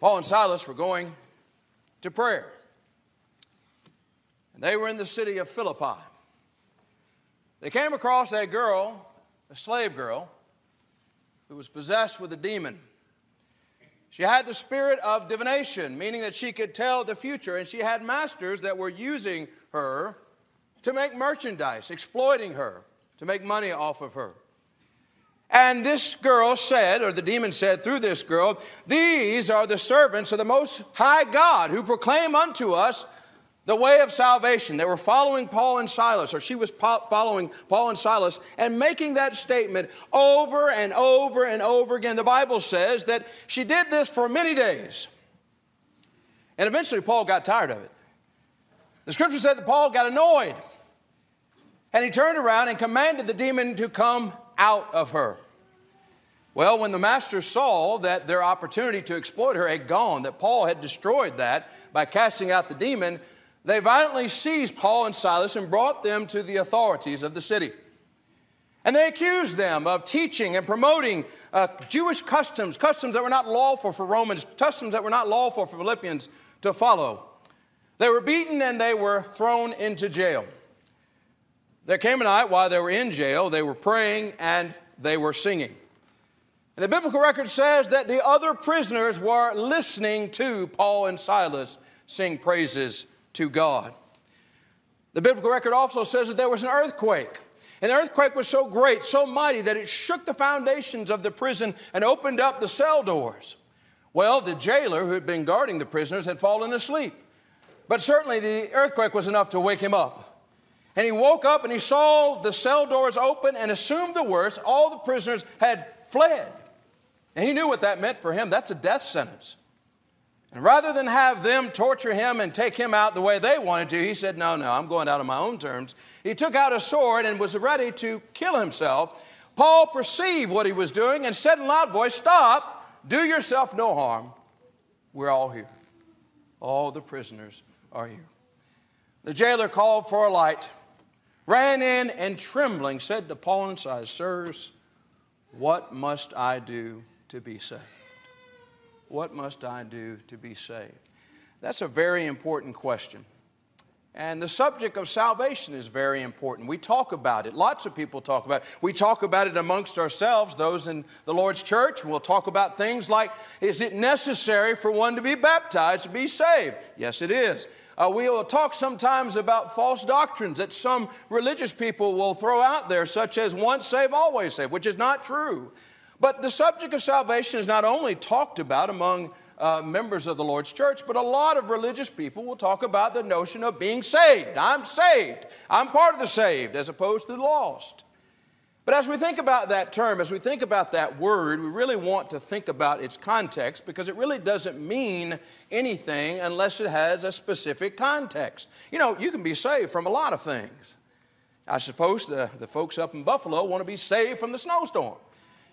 Paul and Silas were going to prayer. And they were in the city of Philippi. They came across a girl, a slave girl, who was possessed with a demon. She had the spirit of divination, meaning that she could tell the future, and she had masters that were using her to make merchandise, exploiting her, to make money off of her. And this girl said, or the demon said through this girl, These are the servants of the Most High God who proclaim unto us the way of salvation. They were following Paul and Silas, or she was following Paul and Silas, and making that statement over and over and over again. The Bible says that she did this for many days. And eventually, Paul got tired of it. The scripture said that Paul got annoyed. And he turned around and commanded the demon to come out of her. Well, when the master saw that their opportunity to exploit her had gone, that Paul had destroyed that by casting out the demon, they violently seized Paul and Silas and brought them to the authorities of the city. And they accused them of teaching and promoting uh, Jewish customs, customs that were not lawful for Romans, customs that were not lawful for Philippians to follow. They were beaten and they were thrown into jail. There came a night while they were in jail, they were praying and they were singing. And the biblical record says that the other prisoners were listening to Paul and Silas sing praises to God. The biblical record also says that there was an earthquake. And the earthquake was so great, so mighty, that it shook the foundations of the prison and opened up the cell doors. Well, the jailer who had been guarding the prisoners had fallen asleep. But certainly the earthquake was enough to wake him up. And he woke up and he saw the cell doors open and assumed the worst. All the prisoners had fled. And he knew what that meant for him. That's a death sentence. And rather than have them torture him and take him out the way they wanted to, he said, No, no, I'm going out on my own terms. He took out a sword and was ready to kill himself. Paul perceived what he was doing and said in loud voice, Stop, do yourself no harm. We're all here. All the prisoners are here. The jailer called for a light, ran in, and trembling said to Paul and Silas, Sirs, what must I do to be saved? What must I do to be saved? That's a very important question. And the subject of salvation is very important. We talk about it. Lots of people talk about it. We talk about it amongst ourselves, those in the Lord's church. We'll talk about things like is it necessary for one to be baptized to be saved? Yes, it is. Uh, we will talk sometimes about false doctrines that some religious people will throw out there, such as once saved, always saved, which is not true. But the subject of salvation is not only talked about among uh, members of the Lord's church, but a lot of religious people will talk about the notion of being saved. I'm saved. I'm part of the saved as opposed to the lost. But as we think about that term, as we think about that word, we really want to think about its context because it really doesn't mean anything unless it has a specific context. You know, you can be saved from a lot of things. I suppose the, the folks up in Buffalo want to be saved from the snowstorm.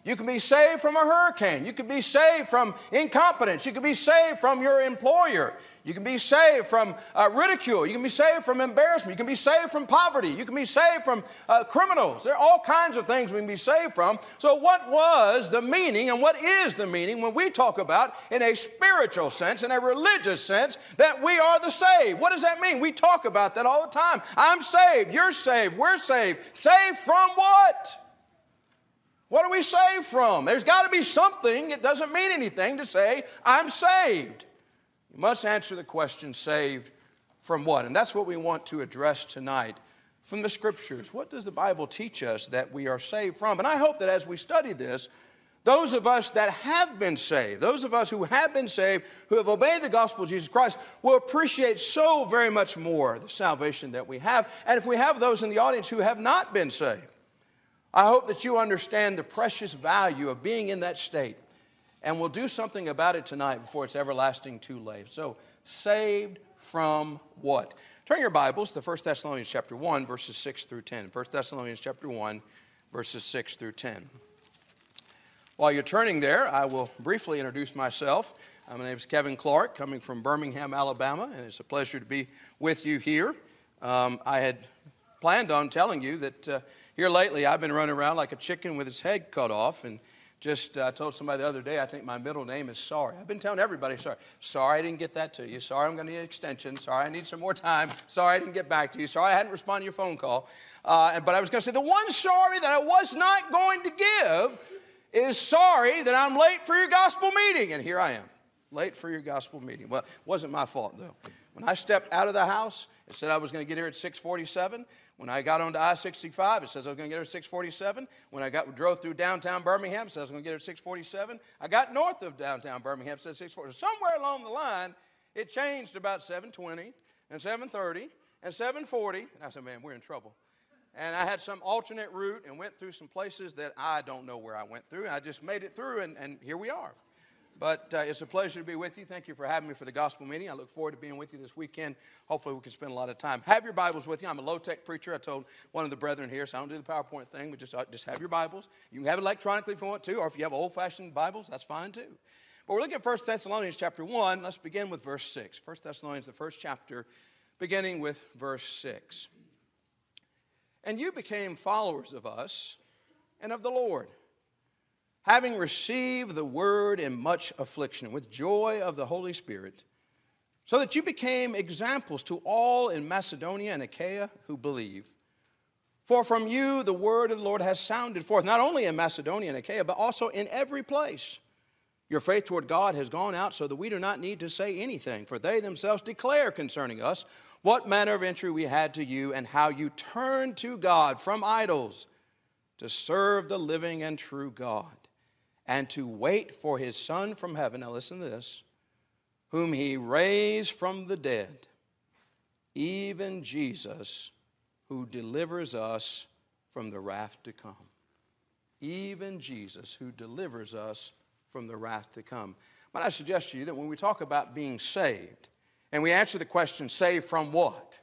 You can be saved from a hurricane. You can be saved from incompetence. You can be saved from your employer. You can be saved from uh, ridicule. You can be saved from embarrassment. You can be saved from poverty. You can be saved from uh, criminals. There are all kinds of things we can be saved from. So, what was the meaning and what is the meaning when we talk about, in a spiritual sense, in a religious sense, that we are the saved? What does that mean? We talk about that all the time. I'm saved. You're saved. We're saved. Saved from what? What are we saved from? There's got to be something. It doesn't mean anything to say, I'm saved. You must answer the question, saved from what? And that's what we want to address tonight from the scriptures. What does the Bible teach us that we are saved from? And I hope that as we study this, those of us that have been saved, those of us who have been saved, who have obeyed the gospel of Jesus Christ, will appreciate so very much more the salvation that we have. And if we have those in the audience who have not been saved, I hope that you understand the precious value of being in that state. And we'll do something about it tonight before it's everlasting too late. So, saved from what? Turn your Bibles to 1 Thessalonians chapter 1, verses 6 through 10. 1 Thessalonians chapter 1, verses 6 through 10. While you're turning there, I will briefly introduce myself. My name is Kevin Clark, coming from Birmingham, Alabama, and it's a pleasure to be with you here. Um, I had planned on telling you that uh, here lately, I've been running around like a chicken with its head cut off and Just uh, told somebody the other day, I think my middle name is Sorry. I've been telling everybody, sorry. Sorry I didn't get that to you. Sorry I'm going to need an extension. Sorry I need some more time. Sorry I didn't get back to you. Sorry I hadn't responded to your phone call. Uh, but I was going to say the one sorry that I was not going to give is sorry that I'm late for your gospel meeting. And here I am, late for your gospel meeting. Well, it wasn't my fault though. When I stepped out of the house, it said I was going to get here at 647. When I got onto I-65, it says I was going to get here at 647. When I got drove through downtown Birmingham, it says I was going to get here at 647. I got north of downtown Birmingham, it said 640. Somewhere along the line, it changed about 720 and 730 and 740. And I said, man, we're in trouble. And I had some alternate route and went through some places that I don't know where I went through. I just made it through, and, and here we are. But uh, it's a pleasure to be with you. Thank you for having me for the gospel meeting. I look forward to being with you this weekend. Hopefully, we can spend a lot of time. Have your Bibles with you. I'm a low tech preacher. I told one of the brethren here, so I don't do the PowerPoint thing, but just, uh, just have your Bibles. You can have it electronically if you want to, or if you have old fashioned Bibles, that's fine too. But we're looking at 1 Thessalonians chapter 1. Let's begin with verse 6. 1 Thessalonians, the first chapter, beginning with verse 6. And you became followers of us and of the Lord having received the word in much affliction, with joy of the Holy Spirit, so that you became examples to all in Macedonia and Achaia who believe. For from you the word of the Lord has sounded forth, not only in Macedonia and Achaia, but also in every place. Your faith toward God has gone out so that we do not need to say anything, for they themselves declare concerning us what manner of entry we had to you and how you turned to God from idols to serve the living and true God and to wait for his Son from heaven. Now, listen to this whom he raised from the dead, even Jesus, who delivers us from the wrath to come. Even Jesus, who delivers us from the wrath to come. But I suggest to you that when we talk about being saved, and we answer the question, saved from what?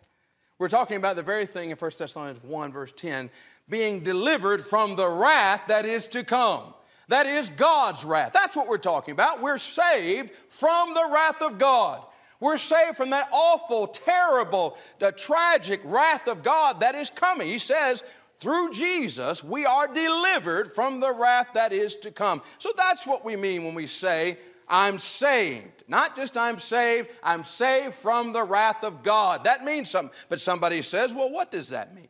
We're talking about the very thing in 1 Thessalonians 1, verse 10, being delivered from the wrath that is to come. That is God's wrath. That's what we're talking about. We're saved from the wrath of God. We're saved from that awful, terrible, the tragic wrath of God that is coming. He says, through Jesus, we are delivered from the wrath that is to come. So that's what we mean when we say, I'm saved. Not just I'm saved, I'm saved from the wrath of God. That means something. But somebody says, well, what does that mean?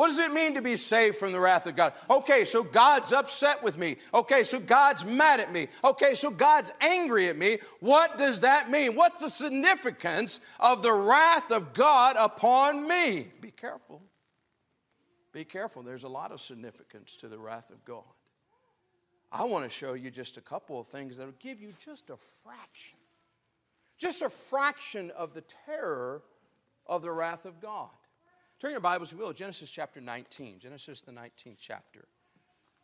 What does it mean to be saved from the wrath of God? Okay, so God's upset with me. Okay, so God's mad at me. Okay, so God's angry at me. What does that mean? What's the significance of the wrath of God upon me? Be careful. Be careful. There's a lot of significance to the wrath of God. I want to show you just a couple of things that will give you just a fraction, just a fraction of the terror of the wrath of God. Turn your Bibles, if you will, Genesis chapter 19. Genesis, the 19th chapter.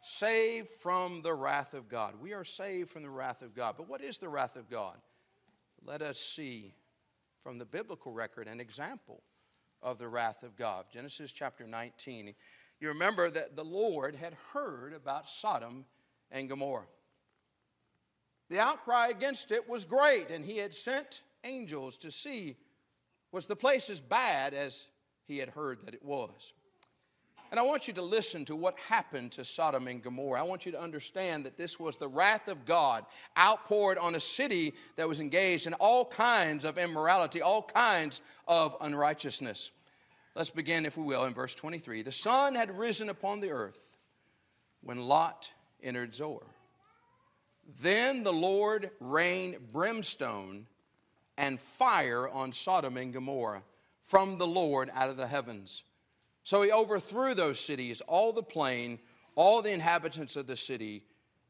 Saved from the wrath of God. We are saved from the wrath of God. But what is the wrath of God? Let us see from the biblical record an example of the wrath of God. Genesis chapter 19. You remember that the Lord had heard about Sodom and Gomorrah. The outcry against it was great, and he had sent angels to see was the place as bad as he had heard that it was. And I want you to listen to what happened to Sodom and Gomorrah. I want you to understand that this was the wrath of God outpoured on a city that was engaged in all kinds of immorality, all kinds of unrighteousness. Let's begin, if we will, in verse 23. The sun had risen upon the earth when Lot entered Zoar. Then the Lord rained brimstone and fire on Sodom and Gomorrah from the Lord out of the heavens. So he overthrew those cities, all the plain, all the inhabitants of the city,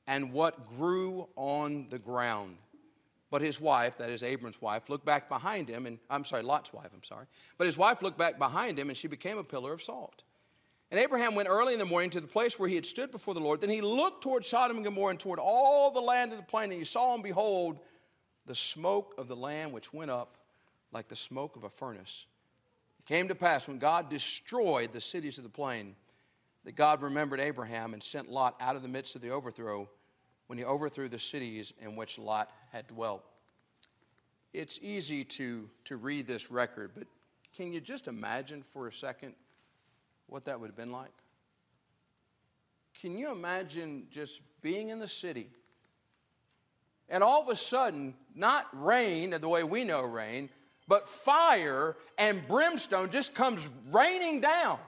and what grew on the ground. But his wife, that is Abram's wife, looked back behind him, and I'm sorry, Lot's wife, I'm sorry. But his wife looked back behind him, and she became a pillar of salt. And Abraham went early in the morning to the place where he had stood before the Lord. Then he looked toward Sodom and Gomorrah and toward all the land of the plain, and he saw and behold the smoke of the land which went up like the smoke of a furnace came to pass when God destroyed the cities of the plain that God remembered Abraham and sent Lot out of the midst of the overthrow when he overthrew the cities in which Lot had dwelt. It's easy to, to read this record, but can you just imagine for a second what that would have been like? can you imagine just being in the city and all of a sudden, not rain in the way we know rain, but fire and brimstone just comes raining down.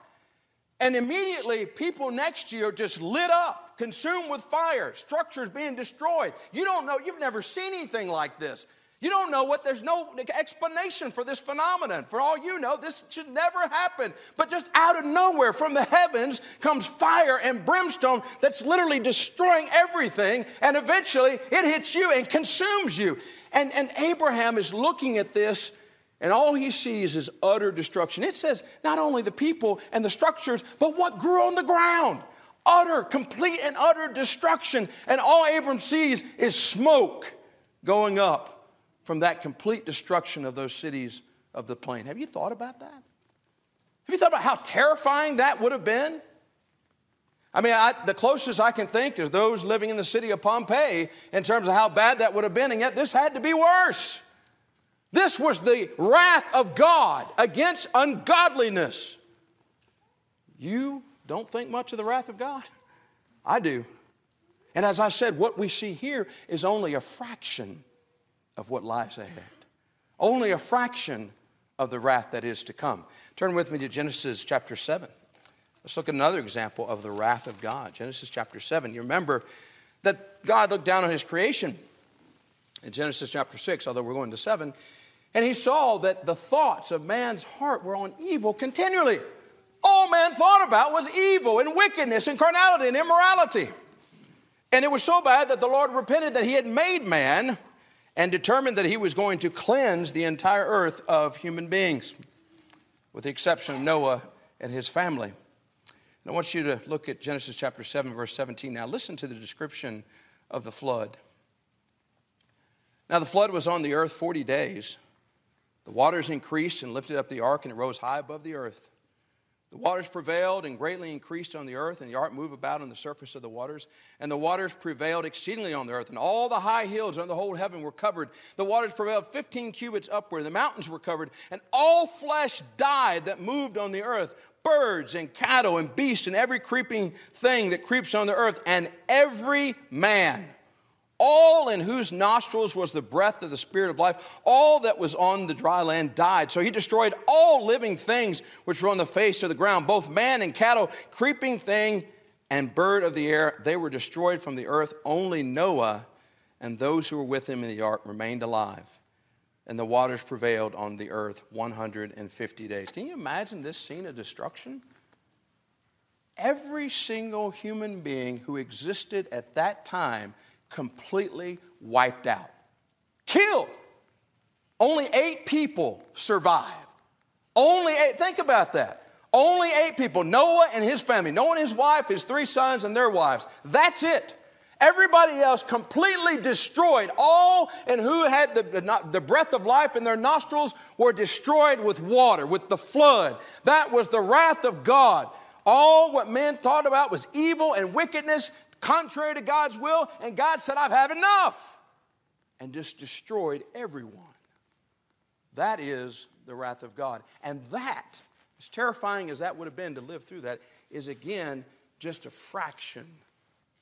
And immediately, people next to you are just lit up, consumed with fire, structures being destroyed. You don't know, you've never seen anything like this. You don't know what, there's no explanation for this phenomenon. For all you know, this should never happen. But just out of nowhere, from the heavens, comes fire and brimstone that's literally destroying everything. And eventually, it hits you and consumes you. And, and Abraham is looking at this, and all he sees is utter destruction. It says not only the people and the structures, but what grew on the ground. Utter, complete, and utter destruction. And all Abram sees is smoke going up from that complete destruction of those cities of the plain. Have you thought about that? Have you thought about how terrifying that would have been? I mean, I, the closest I can think is those living in the city of Pompeii in terms of how bad that would have been, and yet this had to be worse. This was the wrath of God against ungodliness. You don't think much of the wrath of God? I do. And as I said, what we see here is only a fraction of what lies ahead. Only a fraction of the wrath that is to come. Turn with me to Genesis chapter 7. Let's look at another example of the wrath of God. Genesis chapter 7. You remember that God looked down on his creation in Genesis chapter 6, although we're going to 7, and he saw that the thoughts of man's heart were on evil continually. All man thought about was evil and wickedness and carnality and immorality. And it was so bad that the Lord repented that he had made man and determined that he was going to cleanse the entire earth of human beings, with the exception of Noah and his family. And I want you to look at Genesis chapter 7, verse 17. Now, listen to the description of the flood. Now, the flood was on the earth 40 days. The waters increased and lifted up the ark, and it rose high above the earth. The waters prevailed and greatly increased on the earth, and the ark moved about on the surface of the waters. And the waters prevailed exceedingly on the earth, and all the high hills on the whole heaven were covered. The waters prevailed 15 cubits upward, the mountains were covered, and all flesh died that moved on the earth birds and cattle and beasts and every creeping thing that creeps on the earth, and every man all in whose nostrils was the breath of the Spirit of life, all that was on the dry land died. So he destroyed all living things which were on the face of the ground, both man and cattle, creeping thing and bird of the air. They were destroyed from the earth. Only Noah and those who were with him in the ark remained alive. And the waters prevailed on the earth 150 days. Can you imagine this scene of destruction? Every single human being who existed at that time completely wiped out, killed. Only eight people survived. Only eight, think about that. Only eight people Noah and his family, Noah and his wife, his three sons, and their wives. That's it. Everybody else completely destroyed. All and who had the, the breath of life in their nostrils were destroyed with water, with the flood. That was the wrath of God. All what men thought about was evil and wickedness contrary to God's will, and God said, I've had enough, and just destroyed everyone. That is the wrath of God. And that, as terrifying as that would have been to live through that, is again just a fraction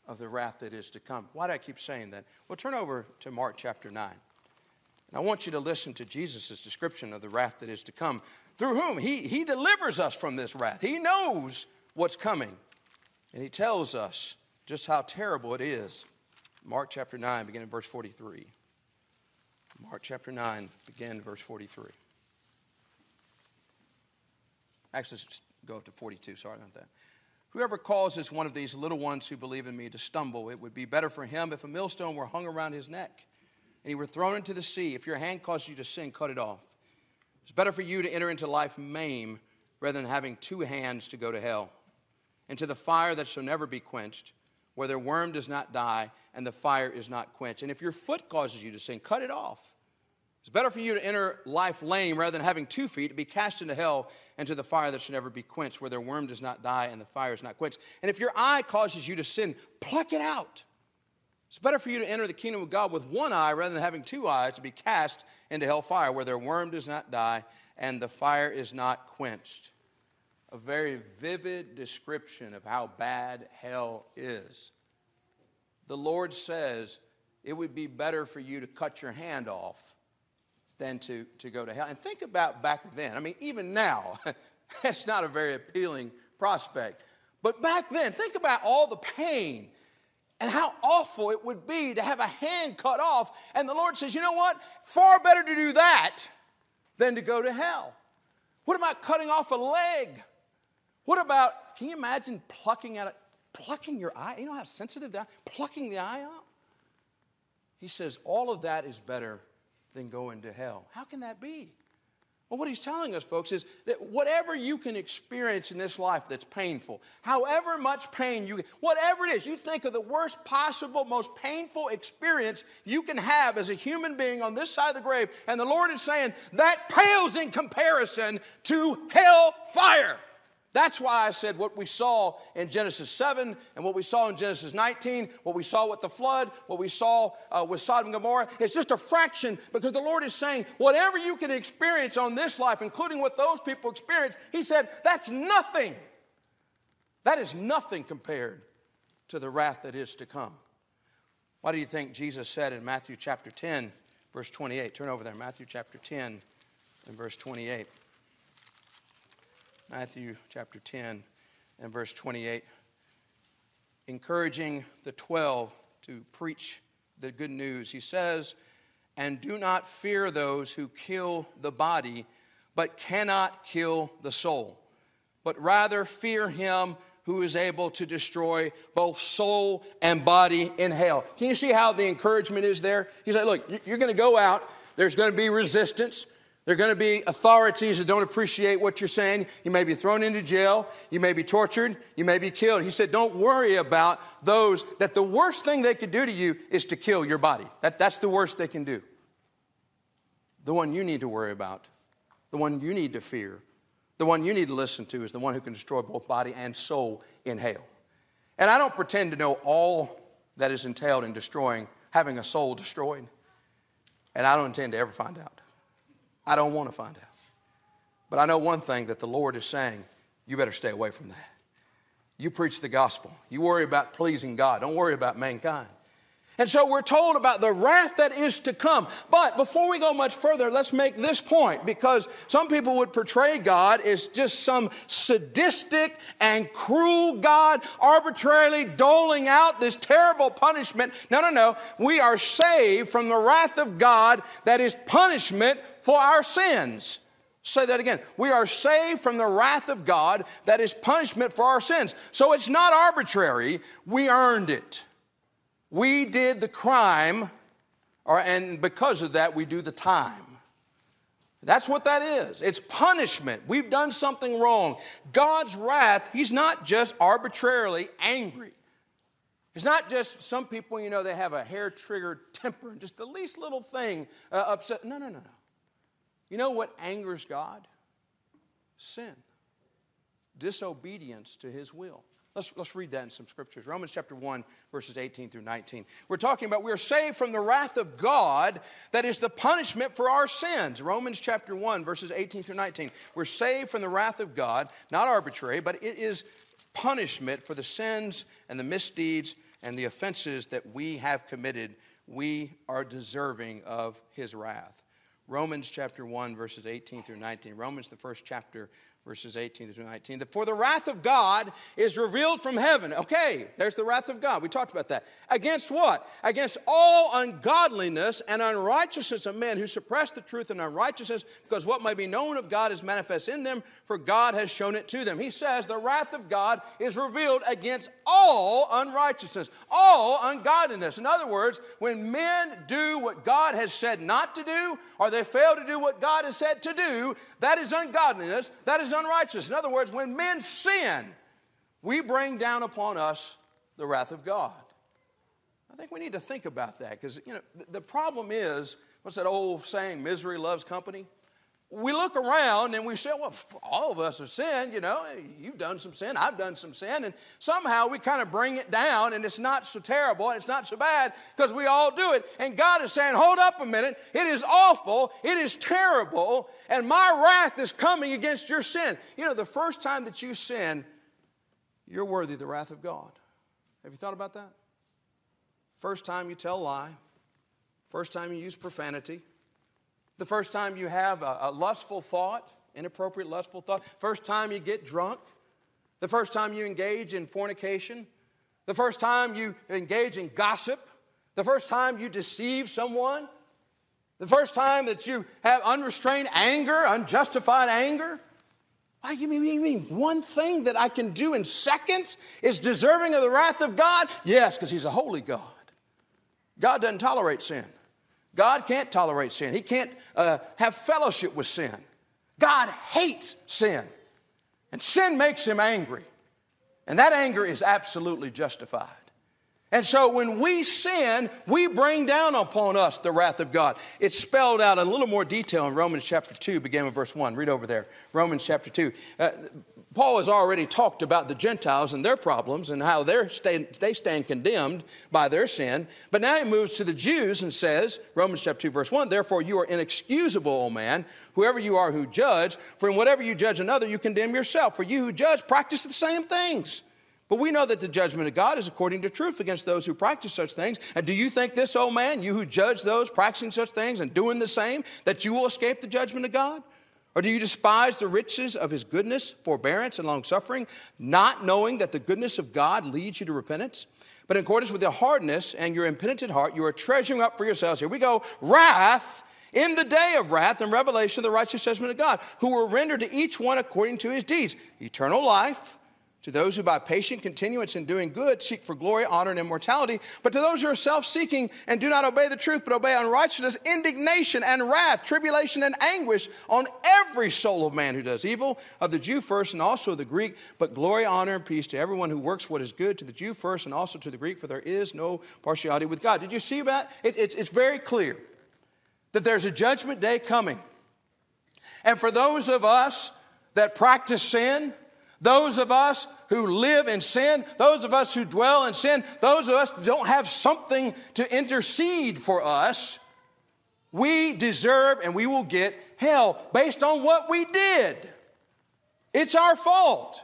of the wrath that is to come. Why do I keep saying that? Well, turn over to Mark chapter 9. And I want you to listen to Jesus' description of the wrath that is to come, through whom he, he delivers us from this wrath. He knows what's coming. And he tells us just how terrible it is. Mark chapter 9, beginning verse 43. Mark chapter 9, begin verse 43. Actually, go up to 42. Sorry about that. Whoever causes one of these little ones who believe in me to stumble, it would be better for him if a millstone were hung around his neck and he were thrown into the sea. If your hand causes you to sin, cut it off. It's better for you to enter into life maimed rather than having two hands to go to hell, into the fire that shall never be quenched where their worm does not die and the fire is not quenched. And if your foot causes you to sin, cut it off. It's better for you to enter life lame rather than having two feet to be cast into hell and to the fire that should never be quenched, where their worm does not die and the fire is not quenched. And if your eye causes you to sin, pluck it out. It's better for you to enter the kingdom of God with one eye rather than having two eyes to be cast into hell fire, where their worm does not die and the fire is not quenched. A very vivid description of how bad hell is. The Lord says it would be better for you to cut your hand off than to, to go to hell. And think about back then. I mean, even now, that's not a very appealing prospect. But back then, think about all the pain and how awful it would be to have a hand cut off. And the Lord says, you know what? Far better to do that than to go to hell. What about cutting off a leg? What about, can you imagine plucking out, plucking your eye? You know how sensitive that, plucking the eye out? He says, all of that is better than going to hell. How can that be? Well, what he's telling us, folks, is that whatever you can experience in this life that's painful, however much pain you, whatever it is, you think of the worst possible, most painful experience you can have as a human being on this side of the grave, and the Lord is saying that pales in comparison to hell fire. That's why I said what we saw in Genesis 7 and what we saw in Genesis 19, what we saw with the flood, what we saw uh, with Sodom and Gomorrah, it's just a fraction because the Lord is saying, whatever you can experience on this life, including what those people experienced, He said, that's nothing. That is nothing compared to the wrath that is to come. Why do you think Jesus said in Matthew chapter 10, verse 28? Turn over there, Matthew chapter 10 and verse 28. Matthew chapter 10 and verse 28, encouraging the 12 to preach the good news. He says, And do not fear those who kill the body, but cannot kill the soul, but rather fear him who is able to destroy both soul and body in hell. Can you see how the encouragement is there? He's like, Look, you're going to go out, there's going to be resistance. There are going to be authorities that don't appreciate what you're saying. You may be thrown into jail. You may be tortured. You may be killed. He said, Don't worry about those that the worst thing they could do to you is to kill your body. That, that's the worst they can do. The one you need to worry about, the one you need to fear, the one you need to listen to is the one who can destroy both body and soul in hell. And I don't pretend to know all that is entailed in destroying, having a soul destroyed. And I don't intend to ever find out. I don't want to find out. But I know one thing that the Lord is saying you better stay away from that. You preach the gospel. You worry about pleasing God. Don't worry about mankind. And so we're told about the wrath that is to come. But before we go much further, let's make this point because some people would portray God as just some sadistic and cruel God arbitrarily doling out this terrible punishment. No, no, no. We are saved from the wrath of God that is punishment for our sins. Say that again. We are saved from the wrath of God that is punishment for our sins. So it's not arbitrary, we earned it. We did the crime, or, and because of that, we do the time. That's what that is. It's punishment. We've done something wrong. God's wrath, He's not just arbitrarily angry. It's not just some people, you know, they have a hair triggered temper and just the least little thing uh, upset. No, no, no, no. You know what angers God? Sin, disobedience to His will. Let's, let's read that in some scriptures. Romans chapter 1, verses 18 through 19. We're talking about we're saved from the wrath of God that is the punishment for our sins. Romans chapter 1, verses 18 through 19. We're saved from the wrath of God, not arbitrary, but it is punishment for the sins and the misdeeds and the offenses that we have committed. We are deserving of his wrath. Romans chapter 1, verses 18 through 19. Romans, the first chapter, verses 18 through 19. For the wrath of God is revealed from heaven. Okay, there's the wrath of God. We talked about that. Against what? Against all ungodliness and unrighteousness of men who suppress the truth and unrighteousness, because what may be known of God is manifest in them, for God has shown it to them. He says the wrath of God is revealed against all unrighteousness, all ungodliness. In other words, when men do what God has said not to do, or they fail to do what God has said to do, that is ungodliness. That is unrighteous. In other words, when men sin, we bring down upon us the wrath of God. I think we need to think about that because you know the problem is what's that old saying? Misery loves company. We look around and we say, well, all of us have sinned, you know, you've done some sin, I've done some sin, and somehow we kind of bring it down and it's not so terrible and it's not so bad because we all do it. And God is saying, hold up a minute, it is awful, it is terrible, and my wrath is coming against your sin. You know, the first time that you sin, you're worthy the wrath of God. Have you thought about that? First time you tell a lie, first time you use profanity the first time you have a, a lustful thought, inappropriate lustful thought, first time you get drunk, the first time you engage in fornication, the first time you engage in gossip, the first time you deceive someone, the first time that you have unrestrained anger, unjustified anger. Why, you mean, you mean one thing that I can do in seconds is deserving of the wrath of God? Yes, because He's a holy God. God doesn't tolerate sin. God can't tolerate sin, He can't uh, have fellowship with sin. God hates sin, and sin makes Him angry. And that anger is absolutely justified. And so when we sin, we bring down upon us the wrath of God. It's spelled out in a little more detail in Romans chapter 2, beginning with verse 1. Read over there. Romans chapter 2. Uh, Paul has already talked about the Gentiles and their problems and how stand, they stand condemned by their sin. But now he moves to the Jews and says, Romans chapter 2, verse 1, Therefore you are inexcusable, O man, whoever you are who judge, for in whatever you judge another, you condemn yourself. For you who judge practice the same things. But we know that the judgment of God is according to truth against those who practice such things. And do you think this, old man, you who judge those practicing such things and doing the same, that you will escape the judgment of God? Or do you despise the riches of his goodness, forbearance, and long suffering, not knowing that the goodness of God leads you to repentance? But in accordance with your hardness and your impenitent heart, you are treasuring up for yourselves, here we go, wrath in the day of wrath and revelation of the righteous judgment of God, who will render to each one according to his deeds eternal life to those who by patient continuance in doing good seek for glory, honor, and immortality, but to those who are self seeking and do not obey the truth, but obey unrighteousness, indignation and wrath, tribulation and anguish on every soul of man who does evil, of the Jew first and also of the Greek, but glory, honor, and peace to everyone who works what is good, to the Jew first and also to the Greek, for there is no partiality with God. Did you see that? It, it's, it's very clear that there's a judgment day coming. And for those of us that practice sin, those of us who live in sin, those of us who dwell in sin, those of us who don't have something to intercede for us, we deserve and we will get hell based on what we did. It's our fault.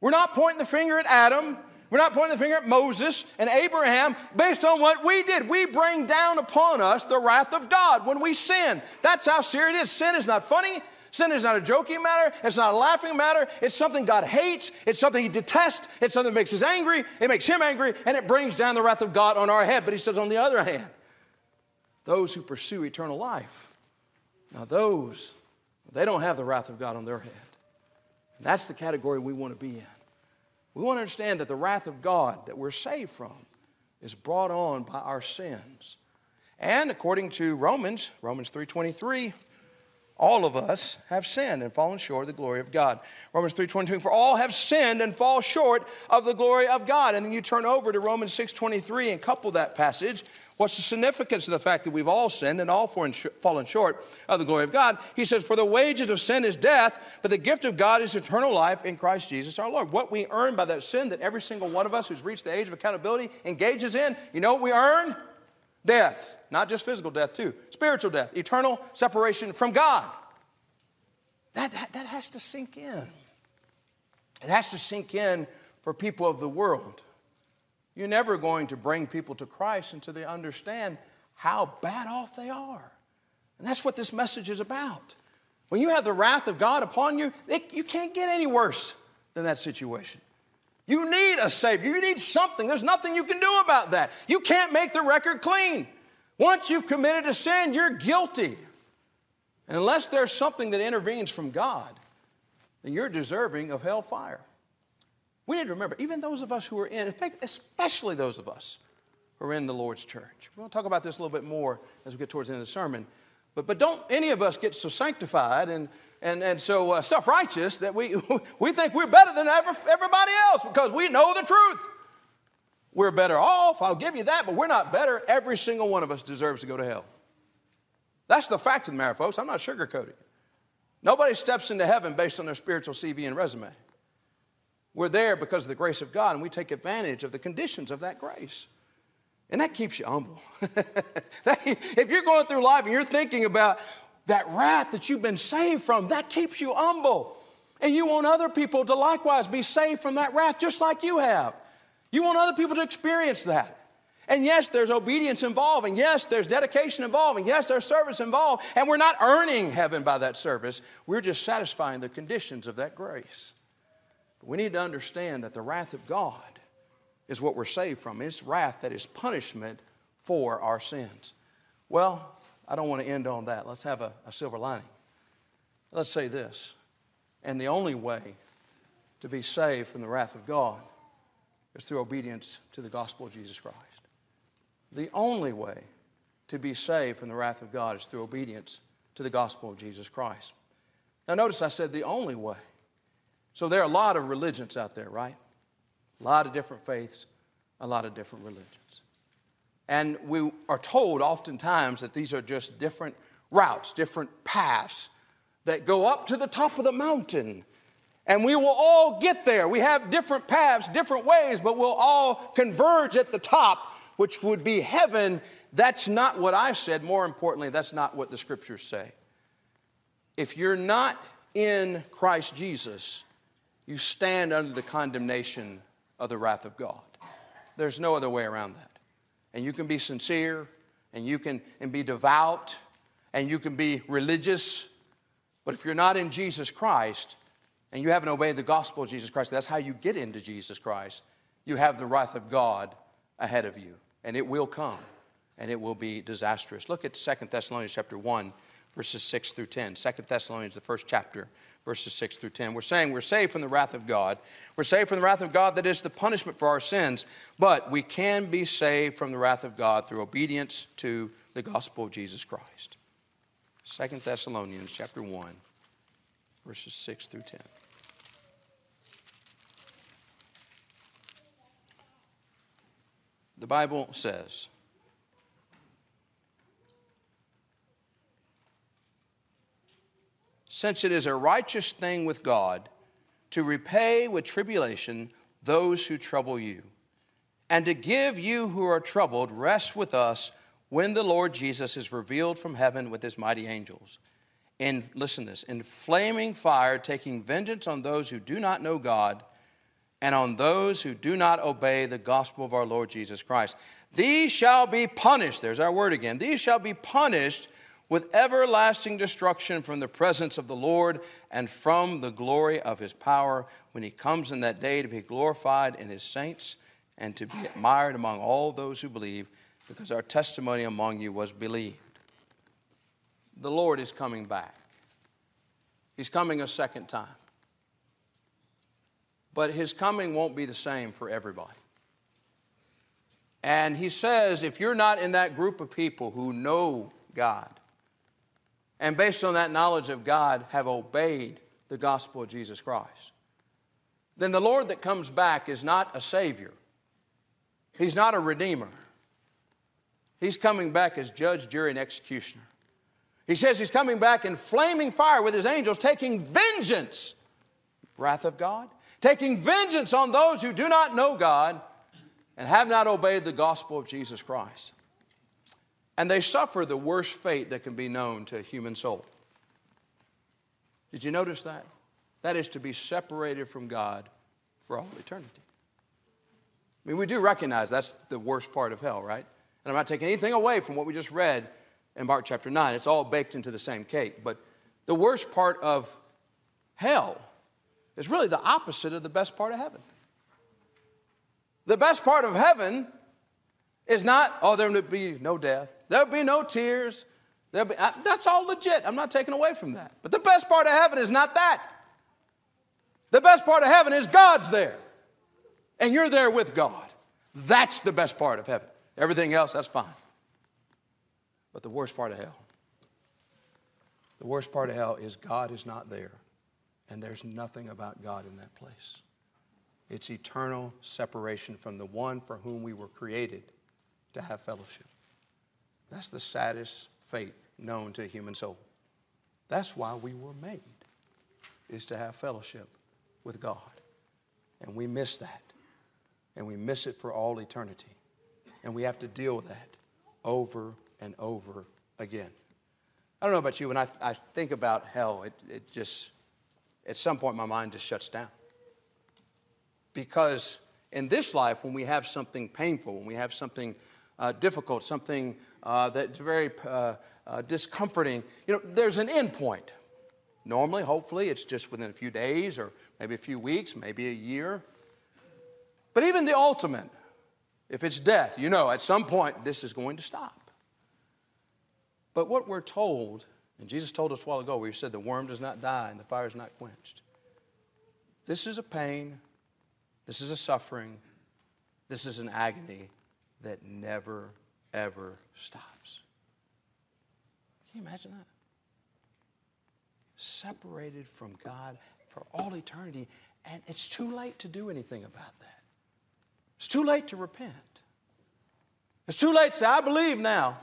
We're not pointing the finger at Adam. We're not pointing the finger at Moses and Abraham based on what we did. We bring down upon us the wrath of God when we sin. That's how serious it is. Sin is not funny. Sin is not a joking matter. It's not a laughing matter. It's something God hates. It's something He detests. It's something that makes us angry. It makes Him angry, and it brings down the wrath of God on our head. But He says, on the other hand, those who pursue eternal life, now those, they don't have the wrath of God on their head. And that's the category we want to be in. We want to understand that the wrath of God that we're saved from is brought on by our sins. And according to Romans, Romans 3:23, all of us have sinned and fallen short of the glory of God. Romans 3:22 for all have sinned and fall short of the glory of God. And then you turn over to Romans 6:23 and couple that passage. What's the significance of the fact that we've all sinned and all fallen short of the glory of God? He says, For the wages of sin is death, but the gift of God is eternal life in Christ Jesus our Lord. What we earn by that sin that every single one of us who's reached the age of accountability engages in, you know what we earn? Death. Not just physical death, too. Spiritual death. Eternal separation from God. That, that, that has to sink in. It has to sink in for people of the world. You're never going to bring people to Christ until they understand how bad off they are. And that's what this message is about. When you have the wrath of God upon you, it, you can't get any worse than that situation. You need a Savior. You need something. There's nothing you can do about that. You can't make the record clean. Once you've committed a sin, you're guilty. And unless there's something that intervenes from God, then you're deserving of hellfire. We need to remember, even those of us who are in, in fact, especially those of us who are in the Lord's church. We're going to talk about this a little bit more as we get towards the end of the sermon. But, but don't any of us get so sanctified and and, and so uh, self righteous that we, we think we're better than ever, everybody else because we know the truth. We're better off, I'll give you that, but we're not better. Every single one of us deserves to go to hell. That's the fact of the matter, folks. I'm not sugarcoating. Nobody steps into heaven based on their spiritual CV and resume. We're there because of the grace of God, and we take advantage of the conditions of that grace. And that keeps you humble. if you're going through life and you're thinking about that wrath that you've been saved from, that keeps you humble. And you want other people to likewise be saved from that wrath just like you have. You want other people to experience that. And yes, there's obedience involved, and yes, there's dedication involved, and yes, there's service involved, and we're not earning heaven by that service. We're just satisfying the conditions of that grace. But we need to understand that the wrath of God is what we're saved from. It's wrath that is punishment for our sins. Well, I don't want to end on that. Let's have a, a silver lining. Let's say this. And the only way to be saved from the wrath of God is through obedience to the gospel of Jesus Christ. The only way to be saved from the wrath of God is through obedience to the gospel of Jesus Christ. Now, notice I said the only way. So, there are a lot of religions out there, right? A lot of different faiths, a lot of different religions. And we are told oftentimes that these are just different routes, different paths that go up to the top of the mountain. And we will all get there. We have different paths, different ways, but we'll all converge at the top which would be heaven, that's not what I said. More importantly, that's not what the scriptures say. If you're not in Christ Jesus, you stand under the condemnation of the wrath of God. There's no other way around that. And you can be sincere, and you can and be devout, and you can be religious, but if you're not in Jesus Christ, and you haven't obeyed the gospel of Jesus Christ, that's how you get into Jesus Christ. You have the wrath of God ahead of you and it will come and it will be disastrous. Look at 2 Thessalonians chapter 1 verses 6 through 10. 2 Thessalonians the first chapter verses 6 through 10. We're saying we're saved from the wrath of God. We're saved from the wrath of God that is the punishment for our sins, but we can be saved from the wrath of God through obedience to the gospel of Jesus Christ. 2 Thessalonians chapter 1 verses 6 through 10. The Bible says, Since it is a righteous thing with God to repay with tribulation those who trouble you, and to give you who are troubled rest with us when the Lord Jesus is revealed from heaven with his mighty angels. In, listen to this, in flaming fire, taking vengeance on those who do not know God and on those who do not obey the gospel of our Lord Jesus Christ. These shall be punished. There's our word again. These shall be punished with everlasting destruction from the presence of the Lord and from the glory of his power when he comes in that day to be glorified in his saints and to be admired among all those who believe, because our testimony among you was believed. The Lord is coming back. He's coming a second time. But his coming won't be the same for everybody. And he says if you're not in that group of people who know God, and based on that knowledge of God, have obeyed the gospel of Jesus Christ, then the Lord that comes back is not a Savior. He's not a Redeemer. He's coming back as judge, jury, and executioner. He says he's coming back in flaming fire with his angels, taking vengeance. Wrath of God? Taking vengeance on those who do not know God and have not obeyed the gospel of Jesus Christ. And they suffer the worst fate that can be known to a human soul. Did you notice that? That is to be separated from God for all eternity. I mean, we do recognize that's the worst part of hell, right? And I'm not taking anything away from what we just read in Mark chapter 9. It's all baked into the same cake. But the worst part of hell is really the opposite of the best part of heaven. The best part of heaven is not, oh, there will be no death, there'll be no tears. There'll be, that's all legit. I'm not taking away from that. But the best part of heaven is not that. The best part of heaven is God's there, and you're there with God. That's the best part of heaven. Everything else, that's fine. But the worst part of hell, the worst part of hell is God is not there and there's nothing about God in that place. It's eternal separation from the one for whom we were created to have fellowship. That's the saddest fate known to a human soul. That's why we were made, is to have fellowship with God. And we miss that. And we miss it for all eternity. And we have to deal with that over and over again. I don't know about you, when I, I think about hell, it, it just, at some point, my mind just shuts down. Because in this life, when we have something painful, when we have something uh, difficult, something uh, that's very uh, uh, discomforting, you know, there's an end point. Normally, hopefully, it's just within a few days or maybe a few weeks, maybe a year. But even the ultimate, if it's death, you know, at some point this is going to stop. But what we're told, and Jesus told us a while ago, where he said, the worm does not die and the fire is not quenched. This is a pain, this is a suffering, this is an agony that never, ever stops. Can you imagine that? Separated from God for all eternity, and it's too late to do anything about that. It's too late to repent. It's too late to say, I believe now.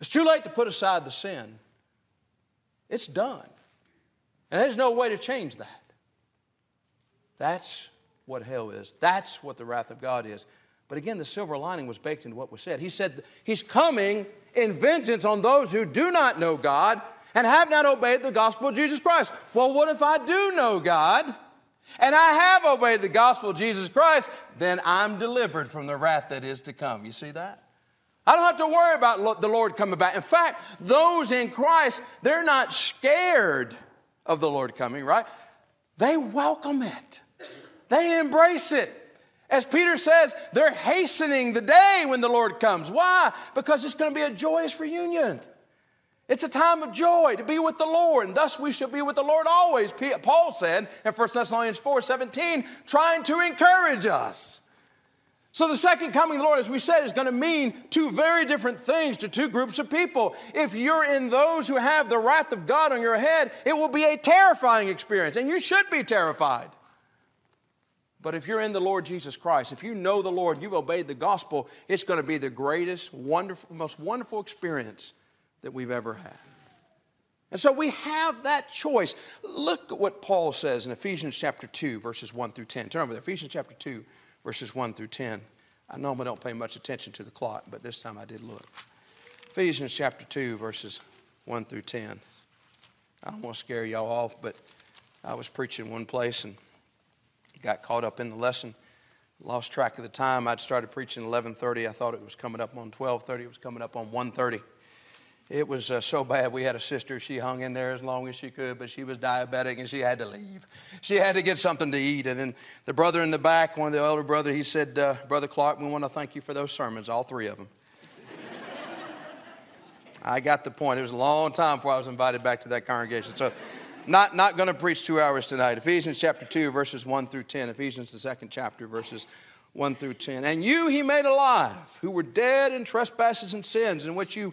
It's too late to put aside the sin. It's done. And there's no way to change that. That's what hell is. That's what the wrath of God is. But again, the silver lining was baked into what was said. He said, He's coming in vengeance on those who do not know God and have not obeyed the gospel of Jesus Christ. Well, what if I do know God and I have obeyed the gospel of Jesus Christ? Then I'm delivered from the wrath that is to come. You see that? I don't have to worry about the Lord coming back. In fact, those in Christ, they're not scared of the Lord coming, right? They welcome it, they embrace it. As Peter says, they're hastening the day when the Lord comes. Why? Because it's going to be a joyous reunion. It's a time of joy to be with the Lord, and thus we should be with the Lord always. Paul said in 1 Thessalonians 4 17, trying to encourage us. So, the second coming of the Lord, as we said, is going to mean two very different things to two groups of people. If you're in those who have the wrath of God on your head, it will be a terrifying experience, and you should be terrified. But if you're in the Lord Jesus Christ, if you know the Lord, you've obeyed the gospel, it's going to be the greatest, wonderful, most wonderful experience that we've ever had. And so we have that choice. Look at what Paul says in Ephesians chapter 2, verses 1 through 10. Turn over there, Ephesians chapter 2, verses 1 through 10. I normally don't pay much attention to the clock, but this time I did look. Ephesians chapter 2, verses 1 through 10. I don't want to scare y'all off, but I was preaching one place and got caught up in the lesson. Lost track of the time. I'd started preaching 11:30. I thought it was coming up on 12:30. It was coming up on 1:30. It was uh, so bad. We had a sister. She hung in there as long as she could, but she was diabetic and she had to leave. She had to get something to eat. And then the brother in the back, one of the elder brother, he said, uh, "Brother Clark, we want to thank you for those sermons, all three of them." I got the point. It was a long time before I was invited back to that congregation. So not, not going to preach two hours tonight. Ephesians chapter 2, verses 1 through 10. Ephesians, the second chapter, verses 1 through 10. And you he made alive, who were dead in trespasses and sins, in which you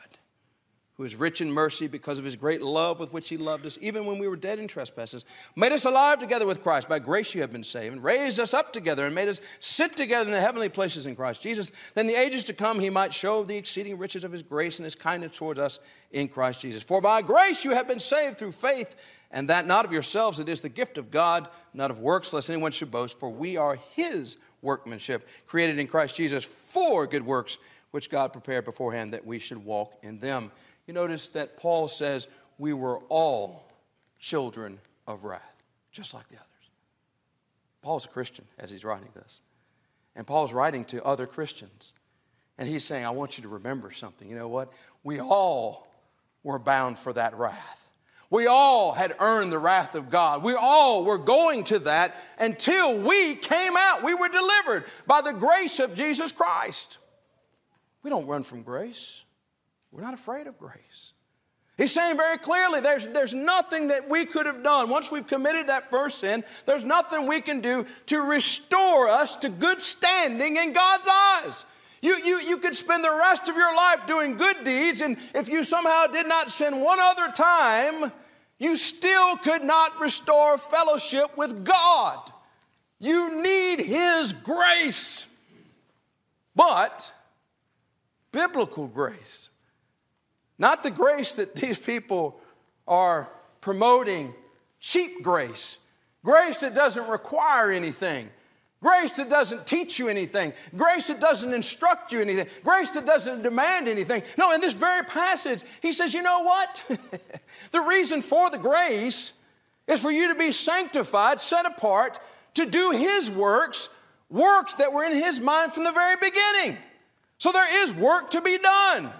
who is rich in mercy because of his great love with which he loved us, even when we were dead in trespasses, made us alive together with Christ. By grace you have been saved, and raised us up together, and made us sit together in the heavenly places in Christ Jesus. Then the ages to come he might show the exceeding riches of his grace and his kindness towards us in Christ Jesus. For by grace you have been saved through faith, and that not of yourselves, it is the gift of God, not of works, lest anyone should boast. For we are his workmanship, created in Christ Jesus for good works which God prepared beforehand that we should walk in them. You notice that Paul says we were all children of wrath, just like the others. Paul's a Christian as he's writing this. And Paul's writing to other Christians. And he's saying, I want you to remember something. You know what? We all were bound for that wrath. We all had earned the wrath of God. We all were going to that until we came out. We were delivered by the grace of Jesus Christ. We don't run from grace. We're not afraid of grace. He's saying very clearly there's, there's nothing that we could have done. Once we've committed that first sin, there's nothing we can do to restore us to good standing in God's eyes. You, you, you could spend the rest of your life doing good deeds, and if you somehow did not sin one other time, you still could not restore fellowship with God. You need His grace. But biblical grace, not the grace that these people are promoting, cheap grace, grace that doesn't require anything. Grace that doesn't teach you anything. Grace that doesn't instruct you anything. Grace that doesn't demand anything. No, in this very passage, he says, you know what? the reason for the grace is for you to be sanctified, set apart, to do his works, works that were in his mind from the very beginning. So there is work to be done.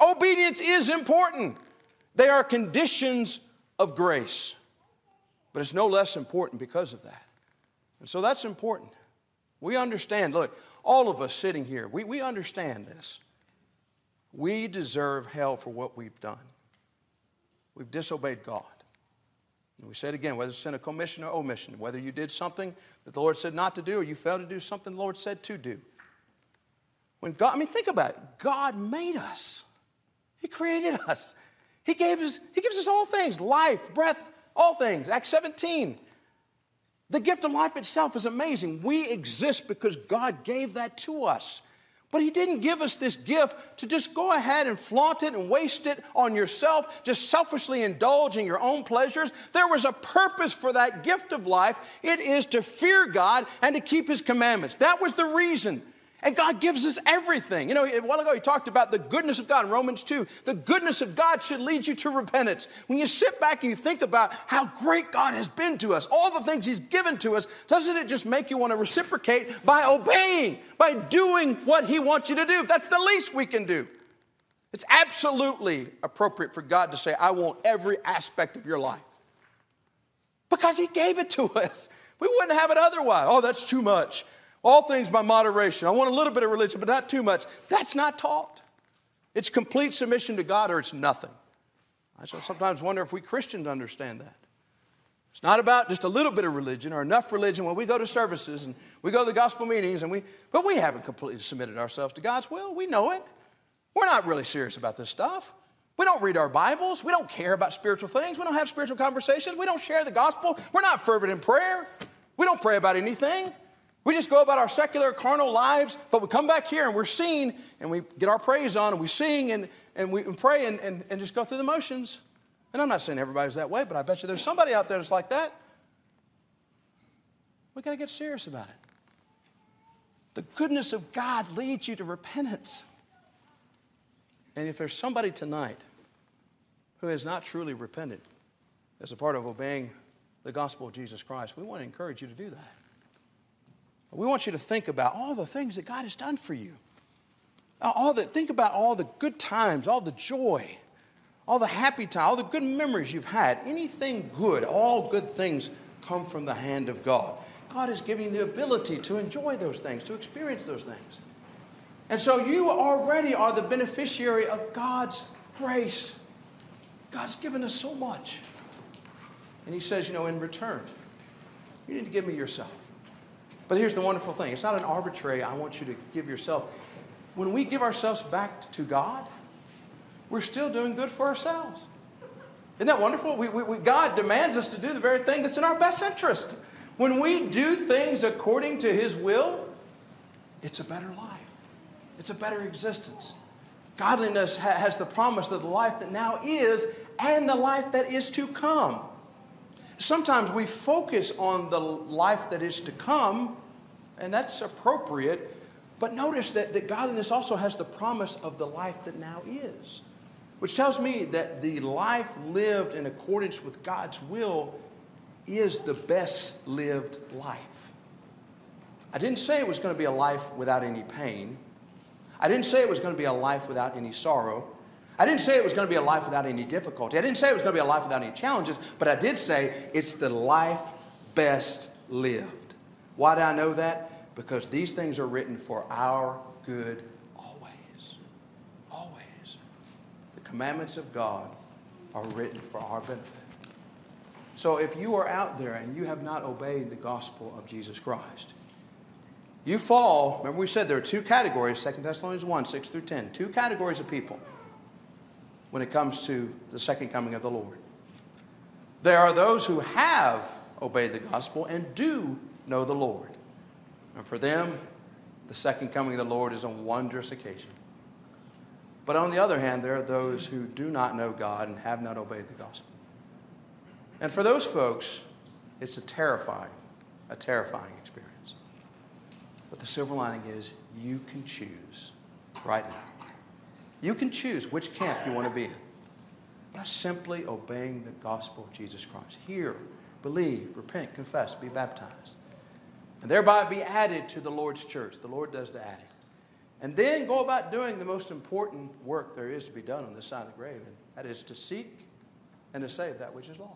Obedience is important. They are conditions of grace. But it's no less important because of that. And so that's important. We understand, look, all of us sitting here, we, we understand this. We deserve hell for what we've done. We've disobeyed God. And we say it again, whether it's in a commission or omission, whether you did something that the Lord said not to do or you failed to do something the Lord said to do. When God, I mean, think about it. God made us. He created us. He gave us, He gives us all things, life, breath, all things. Acts 17. The gift of life itself is amazing. We exist because God gave that to us. But He didn't give us this gift to just go ahead and flaunt it and waste it on yourself, just selfishly indulging your own pleasures. There was a purpose for that gift of life. It is to fear God and to keep His commandments. That was the reason. And God gives us everything. You know, a while ago he talked about the goodness of God in Romans 2. The goodness of God should lead you to repentance. When you sit back and you think about how great God has been to us, all the things he's given to us, doesn't it just make you want to reciprocate by obeying, by doing what he wants you to do? That's the least we can do. It's absolutely appropriate for God to say, I want every aspect of your life. Because he gave it to us. We wouldn't have it otherwise. Oh, that's too much. All things by moderation. I want a little bit of religion, but not too much. That's not taught. It's complete submission to God or it's nothing. I sometimes wonder if we Christians understand that. It's not about just a little bit of religion or enough religion when we go to services and we go to the gospel meetings and we, but we haven't completely submitted ourselves to God's will. We know it. We're not really serious about this stuff. We don't read our Bibles. We don't care about spiritual things. We don't have spiritual conversations. We don't share the gospel. We're not fervent in prayer. We don't pray about anything. We just go about our secular, carnal lives, but we come back here and we're seen and we get our praise on and we sing and, and we pray and, and, and just go through the motions. And I'm not saying everybody's that way, but I bet you there's somebody out there that's like that. We got to get serious about it. The goodness of God leads you to repentance. And if there's somebody tonight who has not truly repented as a part of obeying the gospel of Jesus Christ, we want to encourage you to do that. We want you to think about all the things that God has done for you. All the, think about all the good times, all the joy, all the happy time, all the good memories you've had. Anything good, all good things come from the hand of God. God is giving the ability to enjoy those things, to experience those things. And so you already are the beneficiary of God's grace. God's given us so much. And He says, you know, in return, you need to give me yourself. But here's the wonderful thing it's not an arbitrary, I want you to give yourself. When we give ourselves back to God, we're still doing good for ourselves. Isn't that wonderful? We, we, we, God demands us to do the very thing that's in our best interest. When we do things according to His will, it's a better life, it's a better existence. Godliness ha- has the promise of the life that now is and the life that is to come. Sometimes we focus on the life that is to come, and that's appropriate. But notice that, that godliness also has the promise of the life that now is, which tells me that the life lived in accordance with God's will is the best lived life. I didn't say it was going to be a life without any pain. I didn't say it was going to be a life without any sorrow. I didn't say it was going to be a life without any difficulty. I didn't say it was going to be a life without any challenges, but I did say it's the life best lived. Why do I know that? Because these things are written for our good always. Always. The commandments of God are written for our benefit. So if you are out there and you have not obeyed the gospel of Jesus Christ, you fall. Remember, we said there are two categories 2 Thessalonians 1 6 through 10. Two categories of people when it comes to the second coming of the Lord. There are those who have obeyed the gospel and do know the Lord. And for them, the second coming of the Lord is a wondrous occasion. But on the other hand, there are those who do not know God and have not obeyed the gospel. And for those folks, it's a terrifying, a terrifying experience. But the silver lining is you can choose right now. You can choose which camp you want to be in by simply obeying the gospel of Jesus Christ. Hear, believe, repent, confess, be baptized, and thereby be added to the Lord's church. The Lord does the adding. And then go about doing the most important work there is to be done on this side of the grave, and that is to seek and to save that which is lost.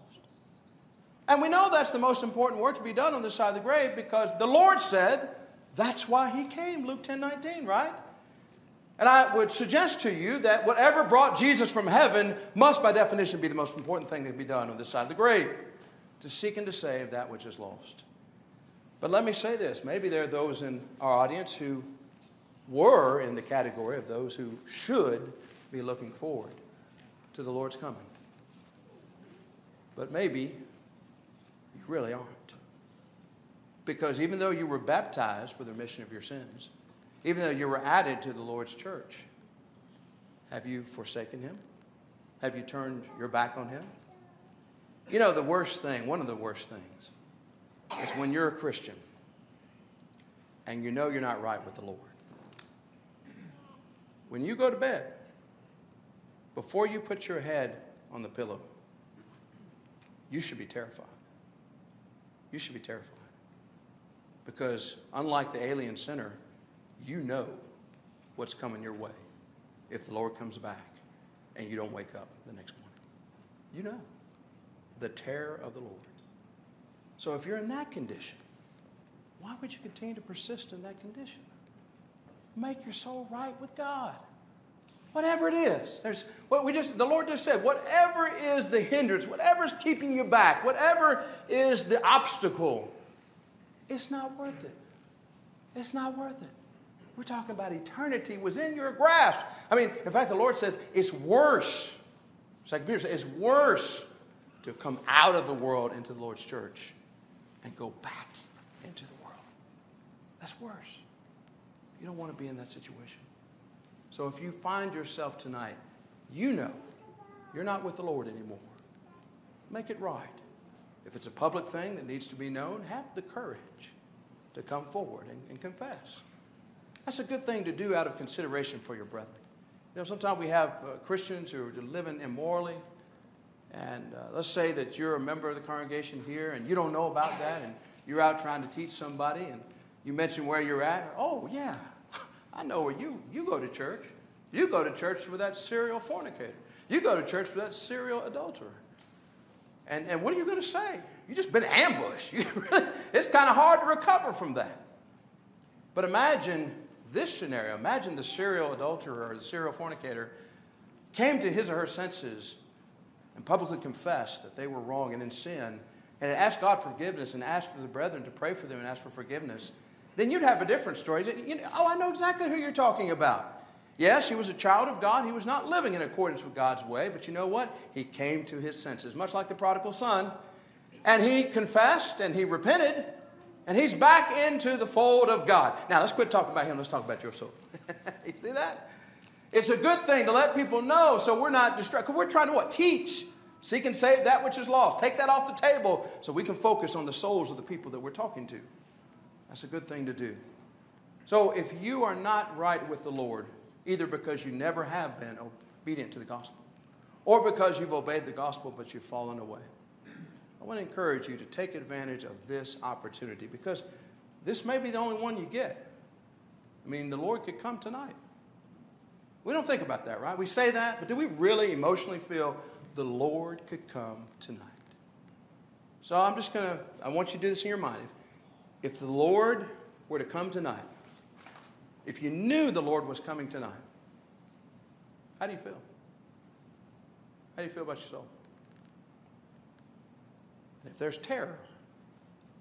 And we know that's the most important work to be done on this side of the grave because the Lord said that's why He came, Luke 10 19, right? And I would suggest to you that whatever brought Jesus from heaven must, by definition, be the most important thing that can be done on this side of the grave to seek and to save that which is lost. But let me say this maybe there are those in our audience who were in the category of those who should be looking forward to the Lord's coming. But maybe you really aren't. Because even though you were baptized for the remission of your sins, even though you were added to the Lord's church, have you forsaken Him? Have you turned your back on Him? You know, the worst thing, one of the worst things, is when you're a Christian and you know you're not right with the Lord. When you go to bed, before you put your head on the pillow, you should be terrified. You should be terrified. Because unlike the alien sinner, you know what's coming your way if the Lord comes back and you don't wake up the next morning. You know the terror of the Lord. So if you're in that condition, why would you continue to persist in that condition? Make your soul right with God. Whatever it is. There's what we just the Lord just said, whatever is the hindrance, whatever's keeping you back, whatever is the obstacle, it's not worth it. It's not worth it. We're talking about eternity was in your grasp. I mean, in fact, the Lord says it's worse. Second Peter says it's worse to come out of the world into the Lord's church and go back into the world. That's worse. You don't want to be in that situation. So if you find yourself tonight, you know you're not with the Lord anymore. Make it right. If it's a public thing that needs to be known, have the courage to come forward and, and confess. That's a good thing to do out of consideration for your brethren. You know, sometimes we have uh, Christians who are living immorally, and uh, let's say that you're a member of the congregation here and you don't know about that, and you're out trying to teach somebody, and you mention where you're at. Oh, yeah, I know where you, you go to church. You go to church with that serial fornicator. You go to church with that serial adulterer. And, and what are you going to say? You've just been ambushed. it's kind of hard to recover from that. But imagine this scenario. Imagine the serial adulterer or the serial fornicator came to his or her senses and publicly confessed that they were wrong and in sin and asked God forgiveness and asked for the brethren to pray for them and ask for forgiveness then you'd have a different story. You know, oh, I know exactly who you're talking about. Yes, he was a child of God. He was not living in accordance with God's way, but you know what? He came to his senses, much like the prodigal son. And he confessed and he repented, and he's back into the fold of God. Now, let's quit talking about him. Let's talk about your soul. you see that? It's a good thing to let people know so we're not distracted. We're trying to what? Teach. Seek and save that which is lost. Take that off the table so we can focus on the souls of the people that we're talking to. That's a good thing to do. So if you are not right with the Lord, either because you never have been obedient to the gospel, or because you've obeyed the gospel but you've fallen away, I want to encourage you to take advantage of this opportunity because this may be the only one you get. I mean, the Lord could come tonight. We don't think about that, right? We say that, but do we really emotionally feel the Lord could come tonight? So I'm just going to, I want you to do this in your mind. If, if the Lord were to come tonight, if you knew the Lord was coming tonight, how do you feel? How do you feel about your soul? And if there's terror,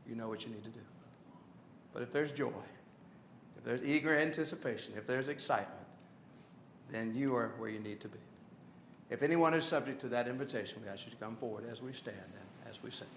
you know what you need to do. But if there's joy, if there's eager anticipation, if there's excitement, then you are where you need to be. If anyone is subject to that invitation, we ask you to come forward as we stand and as we sing.